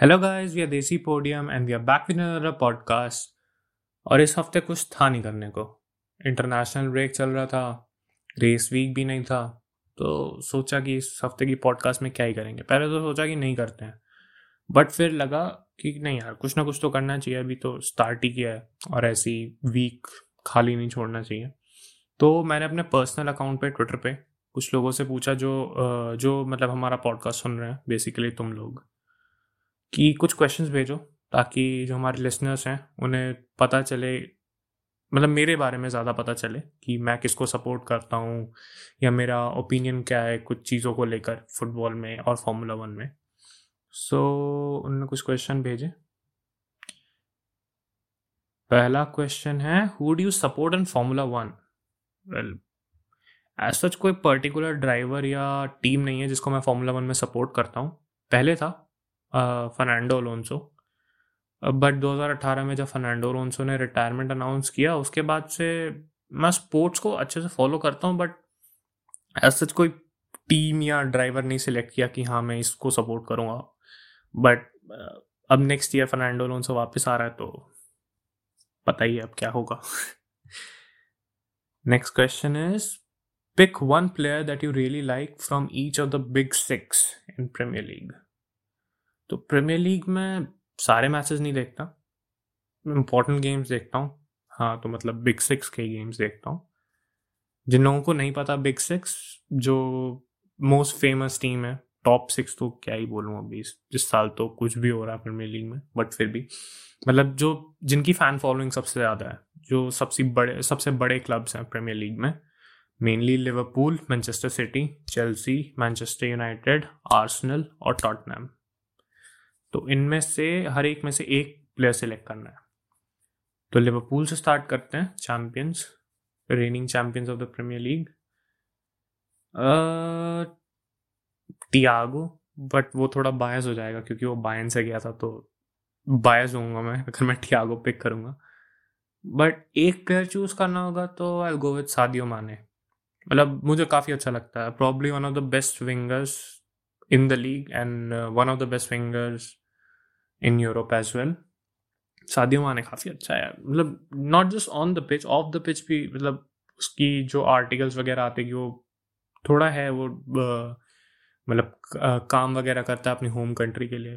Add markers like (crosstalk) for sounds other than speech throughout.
Hello guys we are Desi podium and we are back with another podcast और इस हफ़्ते कुछ था नहीं करने को। इंटरनेशनल ब्रेक चल रहा था। रेस वीक भी नहीं था। तो सोचा कि इस हफ़्ते की पॉडकास्ट में क्या ही करेंगे। पहले तो सोचा कि नहीं करते हैं। बट फिर लगा कि नहीं यार, कुछ ना कुछ तो करना चाहिए। अभी तो स्टार्ट ही किया है। और ऐसी वीक खाली नहीं छोड़ना चाहिए। तो मैंने अपने पर्सनल अकाउंट पे ट्विटर पे कुछ लोगों से पूछा जो जो मतलब हमारा पॉडकास्ट सुन रहे हैं बेसिकली तुम लोग। कि कुछ क्वेश्चंस भेजो ताकि जो हमारे लिसनर्स हैं उन्हें पता चले मतलब मेरे बारे में ज़्यादा पता चले कि मैं किसको सपोर्ट करता हूँ या मेरा ओपिनियन क्या है कुछ चीज़ों को लेकर फुटबॉल में और फार्मूला वन में। सो so, उन्होंने कुछ क्वेश्चन भेजे। पहला क्वेश्चन है who do you support in formula one well as such कोई पर्टिकुलर ड्राइवर या टीम नहीं है जिसको मैं फार्मूला वन में सपोर्ट करता हूँ। पहले था फर्नांडो अलोंसो बट 2018 में जब फर्नांडो अलोंसो ने रिटायरमेंट अनाउंस किया, उसके बाद से मैं स्पोर्ट्स को अच्छे से फॉलो करता हूँ बट सच कोई टीम या ड्राइवर नहीं सिलेक्ट किया कि हाँ मैं इसको सपोर्ट करूँगा। बट अब नेक्स्ट ईयर फर्नांडो अलोंसो वापस आ रहा है तो पता ही है अब क्या होगा। Next question is pick one player that you really like from each of the big six in premier league तो प्रीमियर लीग में सारे मैचेस नहीं देखता। इम्पोर्टेंट गेम्स देखता हूँ। हाँ तो मतलब बिग सिक्स के गेम्स देखता हूँ। जिन लोगों को नहीं पता बिग सिक्स जो मोस्ट फ़ेमस टीम है टॉप सिक्स तो क्या ही बोलूँ अभी, इस साल तो कुछ भी हो रहा है प्रीमियर लीग में बट फिर भी। मतलब जो, जिनकी फ़ैन फॉलोइंग सबसे ज़्यादा है, जो सबसे बड़े सबसे बड़े क्लब्स हैं प्रीमियर लीग में mainly Liverpool Manchester City Chelsea Manchester United Arsenal और टॉटनैम तो इनमें से, हर एक में से एक प्लेयर सेलेक्ट करना है। तो लिवरपूल से स्टार्ट करते हैं champions reigning champions of the premier league Thiago but वो थोड़ा बायस हो जाएगा क्योंकि वो बायन से गया था तो बायस होऊँगा मैं, अगर मैं टियागो पिक करूँगा। बट एक प्लेयर चूज़ करना होगा तो आई गो विथ सादियो माने मतलब मुझे काफ़ी अच्छा लगता है। Probably one of the best wingers in the league and one of the best wingers in Europe as well Sadio Mane काफ़ी अच्छा है। मतलब not just on the pitch off the pitch भी मतलब उसकी जो आर्टिकल्स वगैरह आते कि वो थोड़ा है, वो मतलब काम वगैरह करता है अपनी होम कंट्री के लिए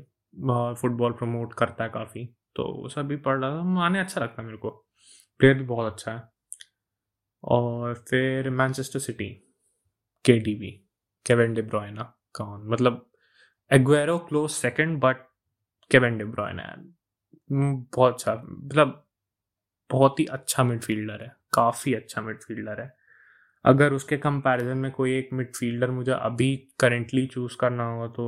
फुटबॉल प्रमोट करता है काफ़ी। तो वो सब भी पढ़ रहा था। माने अच्छा लगता है मेरे को। प्लेयर भी बहुत अच्छा है। और फिर मैनचेस्टर सिटी के डी बी केवेन डिब्रॉयना कौन? मतलब Aguero close second but Kevin De Bruyne है। बहुत अच्छा मतलब बहुत ही अच्छा मिडफील्डर है, काफ़ी अच्छा मिडफील्डर है। अगर उसके कंपैरिजन में कोई एक मिडफील्डर मुझे अभी करेंटली चूज़ करना होगा तो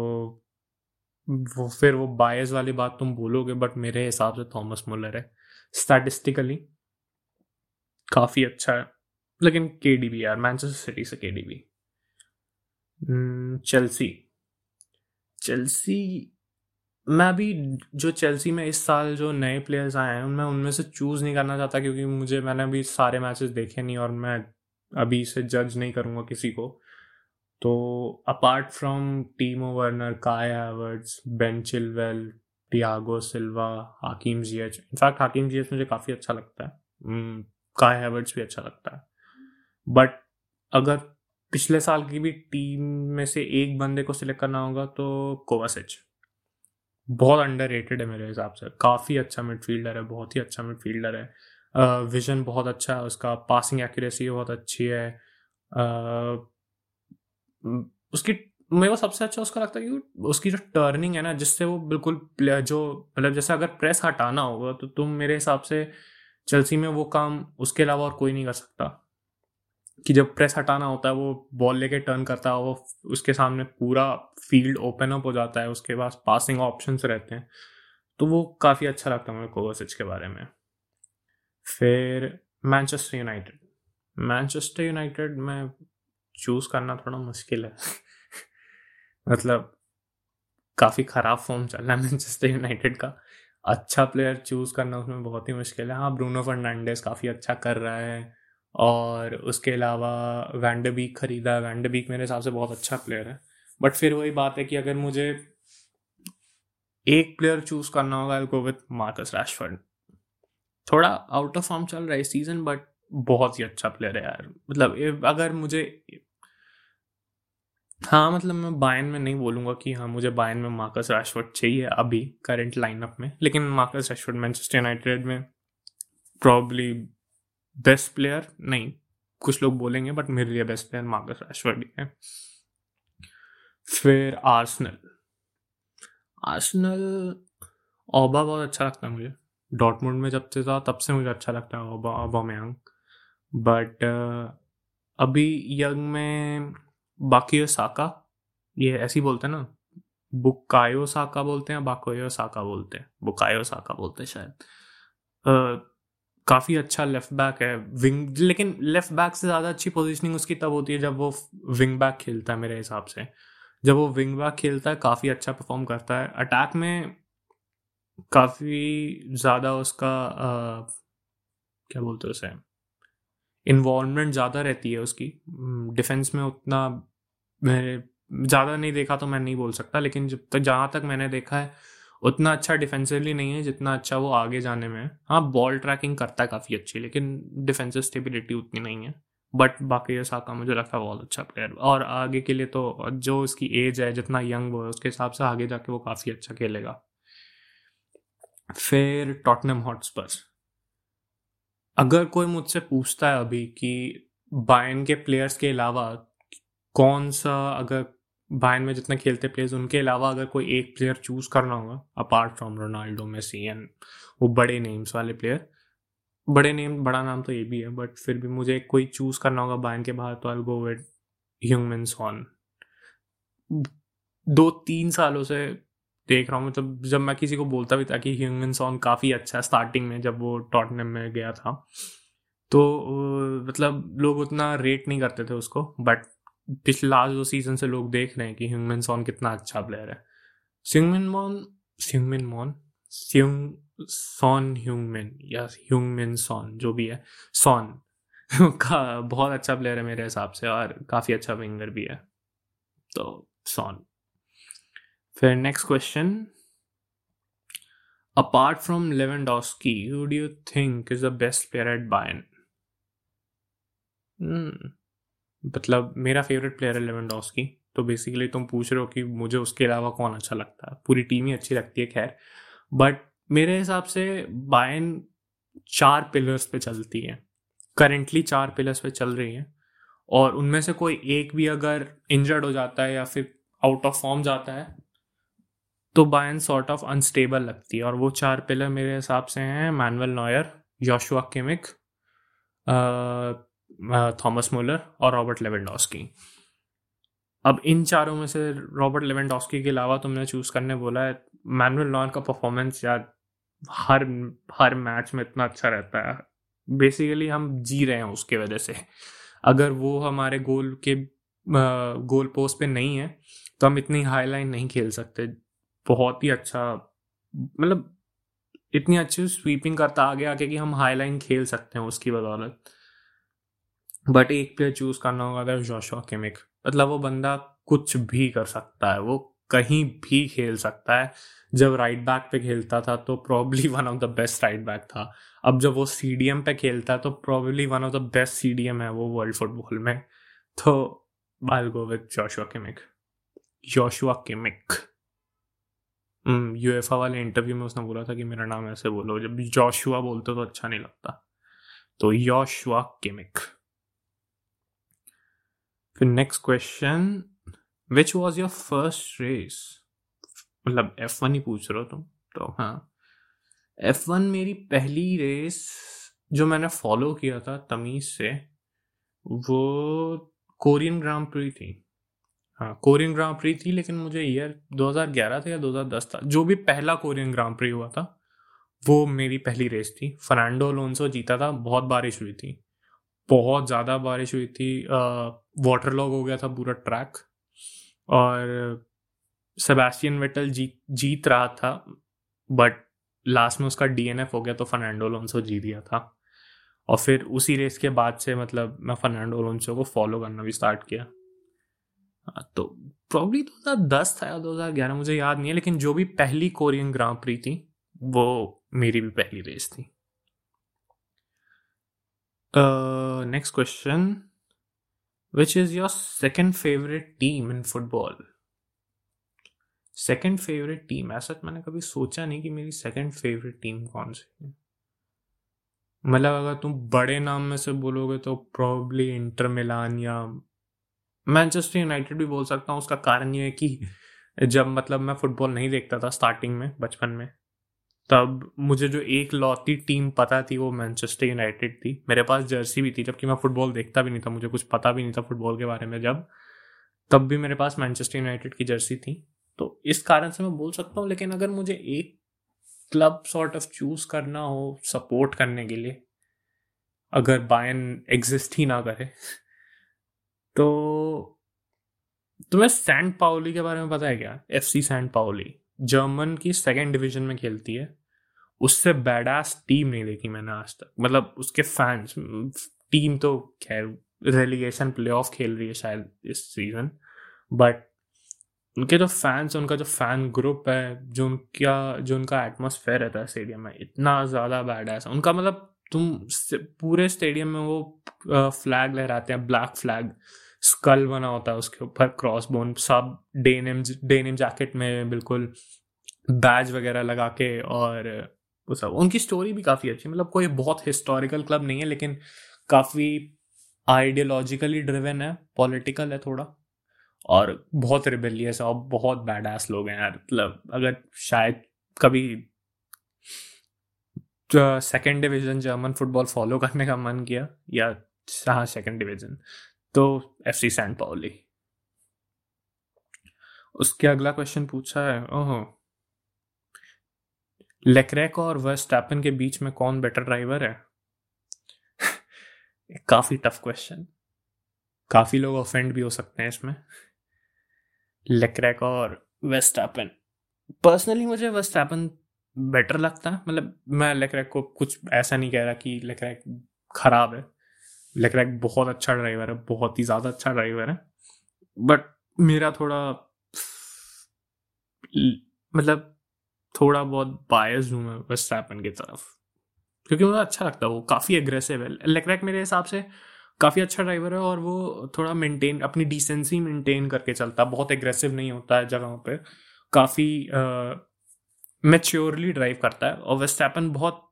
वो, फिर वो बायस वाली बात तुम बोलोगे बट मेरे हिसाब से थॉमस मुलर है। स्टैटिस्टिकली काफ़ी अच्छा है, लेकिन के डी बी यार मैनचेस्टर सिटी से K D B Chelsea Chelsea मैं अभी जो चेल्सी में इस साल जो नए प्लेयर्स आए हैं मैं उनमें से चूज़ नहीं करना चाहता क्योंकि मुझे मैंने अभी सारे मैचेस देखे नहीं और मैं अभी से जज नहीं करूँगा किसी को। तो apart from Timo Werner Kai Havertz Ben Chilwell Thiago Silva Hakim Ziyech in fact हाकिम जियच मुझे काफ़ी अच्छा लगता है। काय hmm, हैवर्ड्स भी अच्छा लगता है। बट अगर पिछले साल की भी टीम में से एक बंदे को सिलेक्ट करना होगा तो कोवासिच बहुत अंडर है मेरे हिसाब से। काफ़ी अच्छा मिडफील्डर है, बहुत ही अच्छा मिडफील्डर है। विजन बहुत अच्छा है उसका पासिंग एक्यूरेसी बहुत अच्छी है। उसकी, मेरे को सबसे अच्छा उसका लगता है कि उसकी जो टर्निंग है ना, जिससे वो बिल्कुल जो मतलब जैसे अगर प्रेस हटाना होगा तो तुम मेरे हिसाब से चलसी में वो काम उसके अलावा और कोई नहीं कर सकता। कि जब प्रेस हटाना होता है, वो बॉल लेके टर्न करता है वो उसके सामने पूरा फ़ील्ड ओपन अप हो जाता है, उसके पास पासिंग ऑप्शन रहते हैं। तो वो काफ़ी अच्छा लगता है मुझे कोवासिच के बारे में। फिर मैनचेस्टर यूनाइटेड मैनचेस्टर यूनाइटेड में चूज़ करना थोड़ा मुश्किल है। (laughs) मतलब काफ़ी ख़राब फॉर्म चल रहा है मैनचेस्टर यूनाइटेड का। अच्छा प्लेयर चूज़ करना उसमें बहुत ही मुश्किल है। हाँ ब्रूनो फर्नांडेस काफ़ी अच्छा कर रहा है। और उसके अलावा वैंडबीक खरीदा। वैंडबीक मेरे हिसाब से बहुत अच्छा प्लेयर है। बट फिर वही बात है कि अगर मुझे एक प्लेयर चूज़ करना होगा आई गो मार्कस रैशफर्ड थोड़ा आउट ऑफ़ फॉर्म चल रहा है सीज़न बट बहुत ही अच्छा प्लेयर है यार। मतलब अगर मुझे हाँ मतलब मैं बायन में नहीं बोलूँगा कि हाँ मुझे बायन में मार्कस रैशफोर्ड चाहिए अभी करंट लाइनअप में। लेकिन मार्कस रैशफोर्ड मैनचेस्टर यूनाइटेड में प्रॉब्ली बेस्ट प्लेयर नहीं, कुछ लोग बोलेंगे बट मेरे लिए बेस्ट प्लेयर मार्कस रैशफोर्ड ही। फिर आर्सनल आर्सनल ओबा बहुत अच्छा लगता है मुझे। डॉटमुंड में जब से था, तब से मुझे अच्छा लगता है ओबा ओबा में बट अभी यंग में बाकी साका ये ऐसे ही बोलते हैं ना बुकायो साका बोलते हैं बाकोयो साका बोलते हैं? बुकायो साका बोलते हैं शायद। काफ़ी अच्छा लेफ़्ट बैक है। विंग लेकिन लेफ़्ट बैक से ज़्यादा अच्छी पोजीशनिंग उसकी तब होती है जब वो विंग बैक खेलता है मेरे हिसाब से। जब वो विंग बैक खेलता है काफ़ी अच्छा परफॉर्म करता है। अटैक में काफ़ी ज़्यादा उसका आ, क्या बोलते हैं उसे? इन्वॉल्वमेंट ज़्यादा रहती है उसकी। डिफेंस में उतना मैंने ज़्यादा नहीं देखा तो मैं नहीं बोल सकता लेकिन जब तक जहाँ तक मैंने देखा है उतना अच्छा डिफेंसिवली नहीं है जितना अच्छा वो आगे जाने में है। बॉल ट्रैकिंग करता है काफ़ी अच्छी, लेकिन डिफेंसिव स्टेबिलिटी उतनी नहीं है। बट बाकी ये साका मुझे लगता है बहुत अच्छा प्लेयर और आगे के लिए तो जो उसकी एज है, जितना यंग वो है, उसके हिसाब से आगे जाके वो काफ़ी अच्छा खेलेगा। फिर टॉटनम हॉटस्पर्स अगर कोई मुझसे पूछता है अभी कि बायन के प्लेयर्स के अलावा कौन सा अगर बायन में जितने खेलते प्लेयर्स उनके अलावा अगर कोई एक प्लेयर चूज़ करना होगा apart from Ronaldo Messi and वो बड़े नेम्स वाले प्लेयर बड़े नेम बड़ा नाम तो ये भी है बट फिर भी मुझे कोई चूज़ करना होगा बायन के बाहर तो आई गो विद ह्यूमन सॉन दो तीन सालों से देख रहा हूँ मतलब जब मैं किसी को बोलता भी था कि ह्यूमन सॉन काफ़ी अच्छा है स्टार्टिंग में, जब वो टॉटनम में गया था तो मतलब लोग उतना रेट नहीं करते थे उसको बट पिछले दो सीज़न से लोग देख रहे हैं कि ह्यूमन सॉन कितना अच्छा प्लेयर है। सिंगमिन मॉन सिंगमिन मॉन सिंग सॉन ह्यूमन या ह्यूमन सॉन जो भी है सॉन का बहुत अच्छा प्लेयर है मेरे हिसाब से और काफ़ी अच्छा विंगर भी है। तो सॉन फिर next question apart from Lewandowski who do you think is the best player at Bayern मतलब मेरा फेवरेट प्लेयर है लेवेंडोस्की तो बेसिकली तुम पूछ रहे हो कि मुझे उसके अलावा कौन अच्छा लगता है? पूरी टीम ही अच्छी लगती है, खैर। बट मेरे हिसाब से बायन चार पिलर्स पे चलती है। करेंटली चार पिलर्स पे चल रही है। और उनमें से कोई एक भी अगर इंजर्ड हो जाता है या फिर आउट ऑफ़ फॉर्म जाता है तो बायन सॉर्ट ऑफ़ अनस्टेबल लगती है। और वो चार पिलर मेरे हिसाब से हैं Manuel Neuer Joshua Kimmich Thomas Muller और रॉबर्ट लेवेंडॉस्की। अब इन चारों में से रॉबर्ट लेवेंडॉस्की के अलावा तुमने चूज़ करने बोला है, मैनुअल नॉयर का परफॉर्मेंस यार हर हर मैच में इतना अच्छा रहता है। बेसिकली हम जी रहे हैं उसके वजह से। अगर वो हमारे गोल के गोल पोस्ट पे नहीं है तो हम इतनी हाई लाइन नहीं खेल सकते। बहुत ही अच्छा मतलब इतनी अच्छी स्वीपिंग करता आगे आके कि हम हाई लाइन खेल सकते हैं उसकी बदौलत। बट एक प्लेयर चूज़ करना होगा था जोशुआ किमिक मतलब वो बंदा कुछ भी कर सकता है, वो कहीं भी खेल सकता है। जब राइट बैक पे खेलता था तो probably one of the best right back था। अब जब वो सीडीएम पे खेलता है तो probably one of the best CDM है वो वर्ल्ड फुटबॉल में। तो I go with Joshua Kimmich Joshua Kimmich UEFA वाले इंटरव्यू में उसने बोला था कि मेरा नाम ऐसे बोलो। जब जोशुआ बोलते तो अच्छा नहीं लगता। तो योशुआ किमिक फिर next question which was your first race मतलब एफ़ वन ही पूछ रहे हो तुम तो हाँ। एफ़ वन मेरी पहली रेस जो मैंने फॉलो किया था तमीज से, वो कोरियन ग्राम प्री थी। हाँ कोरियन ग्राम प्री थी, लेकिन मुझे ईयर 2011 था या 2010 था, जो भी पहला कोरियन ग्राम प्री हुआ था, वो मेरी पहली रेस थी। फर्नांडो अलोंसो जीता था, बहुत बारिश हुई थी। बहुत ज़्यादा बारिश हुई थी वाटर लॉग हो गया था पूरा ट्रैक और सेबेस्टियन वेटल जीत जीत रहा था बट लास्ट में उसका डीएनएफ हो गया तो फर्नांडो लोन्सो जीत गया था। और फिर उसी रेस के बाद से मतलब मैं फर्नांडो लोन्सो को फॉलो करना भी स्टार्ट किया। तो प्रॉब्ली दो हज़ार दस था या दो हज़ार ग्यारह, मुझे याद नहीं है, लेकिन जो भी पहली कोरियन ग्रां प्री थी, वो मेरी भी पहली रेस थी। Next question which is your second favourite team in football second favourite team ऐसा तो मैंने कभी सोचा नहीं कि मेरी सेकेंड फेवरेट टीम कौन सी है। मतलब अगर तुम बड़े नाम में से बोलोगे तो प्रॉब्ली इंटर मिलान या मैनचेस्टर यूनाइटेड भी बोल सकता हूँ। उसका कारण ये है कि जब मतलब मैं फुटबॉल नहीं देखता था स्टार्टिंग में, बचपन में तब मुझे जो एक लौती टीम पता थी वो मैनचेस्टर यूनाइटेड थी। मेरे पास जर्सी भी थी जबकि मैं फुटबॉल देखता भी नहीं था, मुझे कुछ पता भी नहीं था फुटबॉल के बारे में जब। तब भी मेरे पास मैनचेस्टर यूनाइटेड की जर्सी थी। तो इस कारण से मैं बोल सकता हूँ, लेकिन अगर मुझे एक क्लब सॉर्ट ऑफ़ चूज़ करना हो सपोर्ट करने के लिए, अगर बायन एग्जिस्ट ही ना करे तो तुम्हें सैंड पाओली के बारे में पता है क्या? F C Sankt Pauli, German की सेकेंड डिवीज़न में खेलती है। उससे बैडास टीम नहीं देखी मैंने आज तक। मतलब उसके फैंस टीम तो खैर रेलीगेशन प्ले ऑफ़ खेल रही है शायद इस सीज़न बट उनके जो फैंस उनका जो फ़ैन ग्रुप है, जो उनका जो उनका एटमोसफेयर रहता है स्टेडियम में, इतना ज़्यादा बैड है। उनका मतलब तुम पूरे स्टेडियम में वो फ्लैग लहराते हैं ब्लैक फ्लैग स्कल बना होता है उसके ऊपर क्रॉस बोन सब डेनिम डेनिम जैकेट में बिल्कुल बैज वगैरह लगा के और वो सब। उनकी स्टोरी भी काफ़ी अच्छी मतलब कोई बहुत हिस्टोरिकल क्लब नहीं है, लेकिन काफ़ी आइडियोलॉजिकली ड्रिवन है पॉलिटिकल है थोड़ा, और बहुत रिबेलियस और बहुत बैड एस लोग हैं यार। मतलब अगर शायद कभी second division German football follow करने का मन किया, या हाँ सेकेंड डिवीज़न तो एफ़ सी सैंड पाओली उसके अगला क्वेश्चन पूछा है, ओहो। लेक्रेक और वर्स्टैपन के बीच में कौन बेटर ड्राइवर है? (laughs) काफ़ी टफ क्वेश्चन काफ़ी लोग ऑफेंड भी हो सकते हैं इसमें. लेक्रैक और वेस्टापन पर्सनली मुझे वेस्टापन बेटर लगता है. मतलब मैं लेक्रैक को कुछ ऐसा नहीं कह रहा कि लेक्रैक खराब है. लेक्रैक बहुत अच्छा ड्राइवर है, बहुत ही ज़्यादा अच्छा ड्राइवर है. बट मेरा थोड़ा मतलब थोड़ा बहुत बायस हूँ मैं वेस्टापन की तरफ़। क्योंकि मुझे अच्छा लगता है, वो काफ़ी एग्रेसिव है। लेक्रैक मेरे हिसाब से काफ़ी अच्छा ड्राइवर है और वो थोड़ा मेंटेन अपनी डिसेंसी मेंटेन करके चलता है। बहुत एग्रेसिव नहीं होता है जगहों पे। काफ़ी मेच्योरली ड्राइव करता है और वेस्टैपन बहुत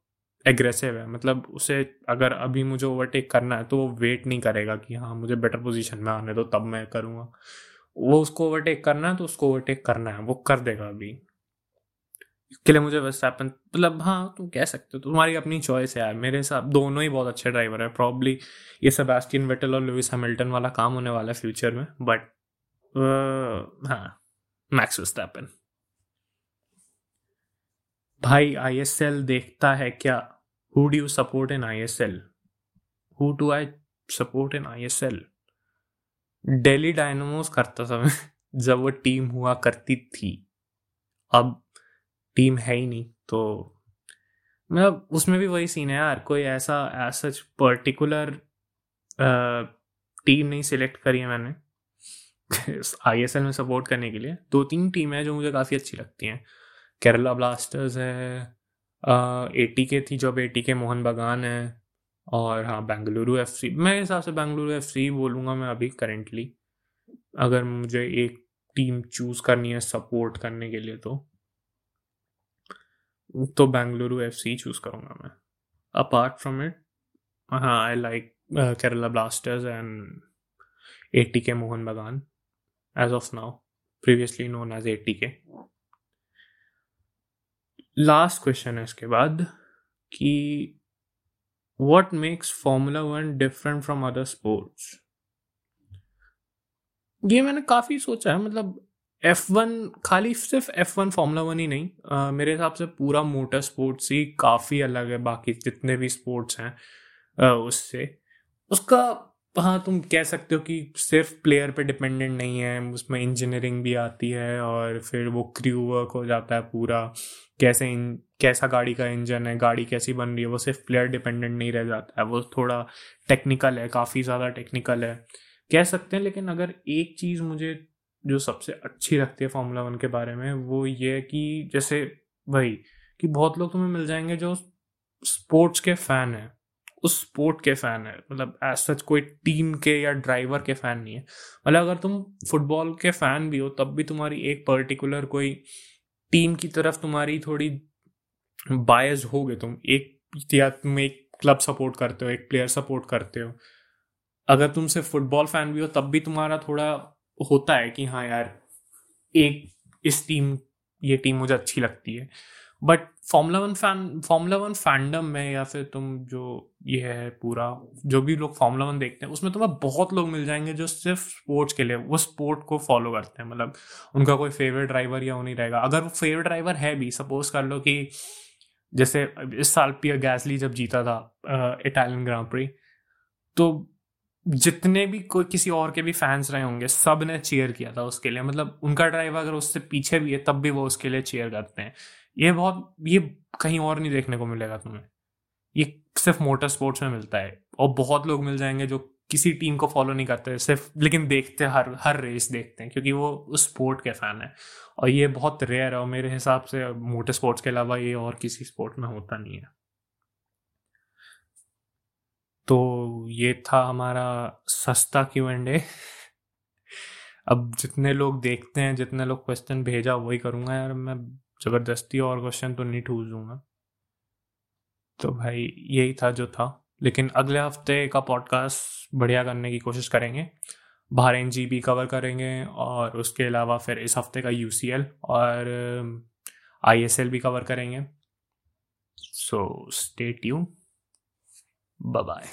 एग्रेसिव है। मतलब उसे अगर अभी मुझे ओवरटेक करना है तो वो वेट नहीं करेगा कि हाँ मुझे बेटर पोजीशन में आने दो, तब मैं करूँगा। वो उसको ओवरटेक करना है तो उसको ओवरटेक करना है, वो कर देगा अभी। इसके लिए मुझे वेस्टैपन मतलब हाँ तुम कह सकते हो, तुम्हारी अपनी चॉइस है यार। मेरे हिसाब, दोनों ही बहुत अच्छे ड्राइवर है। प्रॉब्ली ये सेबास्टियन वेटल और लुइस हैमिल्टन वाला काम होने वाला है फ्यूचर में बट हाँ मैक्स वेस्टैपन भाई आईएसएल देखता है क्या? Who do you support in ISL who do I support in ISL Delhi Dynamos करता समय (laughs) जब वो टीम हुआ करती थी। अब टीम है ही नहीं तो मतलब उसमें भी वही सीन है यार, कोई ऐसा ऐसा पर्टिकुलर टीम नहीं सिलेक्ट करी है मैंने आई एस एल में सपोर्ट करने के लिए। दो तीन टीम है जो मुझे काफ़ी अच्छी लगती हैं। केरला ब्लास्टर्स है ए टी के थी जब ए टी के मोहन बगान है, और हाँ बेंगलुरु एफ़ सी मेरे हिसाब से बेंगलुरु एफ़ सी बोलूँगा मैं अभी करेंटली अगर मुझे एक टीम चूज़ करनी है सपोर्ट करने के लिए तो। तो बेंगलुरु एफ़ सी चूज़ करूँगा मैं। अपार्ट फ्रॉम इट हाँ I like Kerala Blasters and A T K Mohan Bagan as of now previously known as A T K last question है इसके बाद, कि what makes formula one different from other sports ये मैंने काफ़ी सोचा है मतलब एफ़ वन खाली सिर्फ़ एफ़ वन फॉर्मूला वन ही नहीं। आ, मेरे हिसाब से पूरा मोटर स्पोर्ट्स ही काफ़ी अलग है बाकी जितने भी स्पोर्ट्स हैं उससे। उसका हाँ तुम कह सकते हो कि सिर्फ़ प्लेयर पे डिपेंडेंट नहीं है उसमें इंजीनियरिंग भी आती है और फिर वो क्रू वर्क हो जाता है पूरा। कैसे इन कैसा गाड़ी का इंजन है गाड़ी कैसी बन रही है वो सिर्फ़ प्लेयर डिपेंडेंट नहीं रह जाता है। वो थोड़ा टेक्निकल है काफ़ी ज़्यादा टेक्निकल है। कह सकते हैं लेकिन अगर एक चीज़ मुझे जो सबसे अच्छी लगती है फॉर्मूला वन के बारे में, वो ये है कि जैसे वही कि बहुत लोग तुम्हें मिल जाएँगे जो स्पोर्ट्स के फ़ैन हैं। उस स्पोर्ट के फ़ैन है मतलब एज सच कोई टीम के या ड्राइवर के फ़ैन नहीं है। मतलब अगर तुम फुटबॉल के फ़ैन भी हो, तब भी तुम्हारी एक पर्टिकुलर कोई टीम की तरफ़ तुम्हारी थोड़ी बायस हो गए तुम एक या तुम एक क्लब सपोर्ट करते हो, एक प्लेयर सपोर्ट करते हो। अगर तुम सिर्फ़ फुटबॉल फ़ैन भी हो, तब भी तुम्हारा थोड़ा होता है कि हाँ यार, एक इस टीम ये टीम मुझे अच्छी लगती है। But formula one fan formula one fandom में या फिर तुम जो ये है पूरा, जो भी लोग फॉर्मूला वन देखते हैं, उसमें तुम्हें बहुत लोग मिल जाएँगे जो सिर्फ़ स्पोर्ट्स के लिए, वो स्पोर्ट को फॉलो करते हैं। मतलब उनका कोई फेवरेट ड्राइवर या वो नहीं रहेगा। अगर वो फेवरेट ड्राइवर है भी सपोज़ कर लो कि जैसे इस साल पियर गैसली जब जीता था इटालियन ग्रां प्री तो जितने भी कोई किसी और के भी फैंस रहे होंगे सबने चेयर किया था उसके लिए। मतलब उनका ड्राइवर अगर उससे पीछे भी है, तब भी वो उसके लिए चेयर करते हैं। ये बहुत, ये कहीं और नहीं देखने को मिलेगा तुम्हें। ये सिर्फ़ मोटर स्पोर्ट्स में मिलता है और बहुत लोग मिल जाएँगे जो किसी टीम को फॉलो नहीं करते, सिर्फ़, लेकिन देखते हर हर रेस देखते हैं, क्योंकि वो उस स्पोर्ट के फ़ैन है। और ये बहुत रेयर है और मेरे हिसाब से मोटर स्पोर्ट्स के अलावा ये और किसी स्पोर्ट में होता नहीं है तो ये था हमारा सस्ता क्यू एंड ए अब जितने लोग देखते हैं, जितने लोग क्वेश्चन भेजा, वही करूँगा यार। मैं ज़बरदस्ती और क्वेश्चन तो नहीं ठूस दूँगा तो भाई, यही था जो था। लेकिन अगले हफ़्ते का पॉडकास्ट बढ़िया करने की कोशिश करेंगे। एन जी भी कवर करेंगे और उसके अलावा फिर इस हफ़्ते का यू सी एल और आई एस एल भी कवर करेंगे। So stay tune bye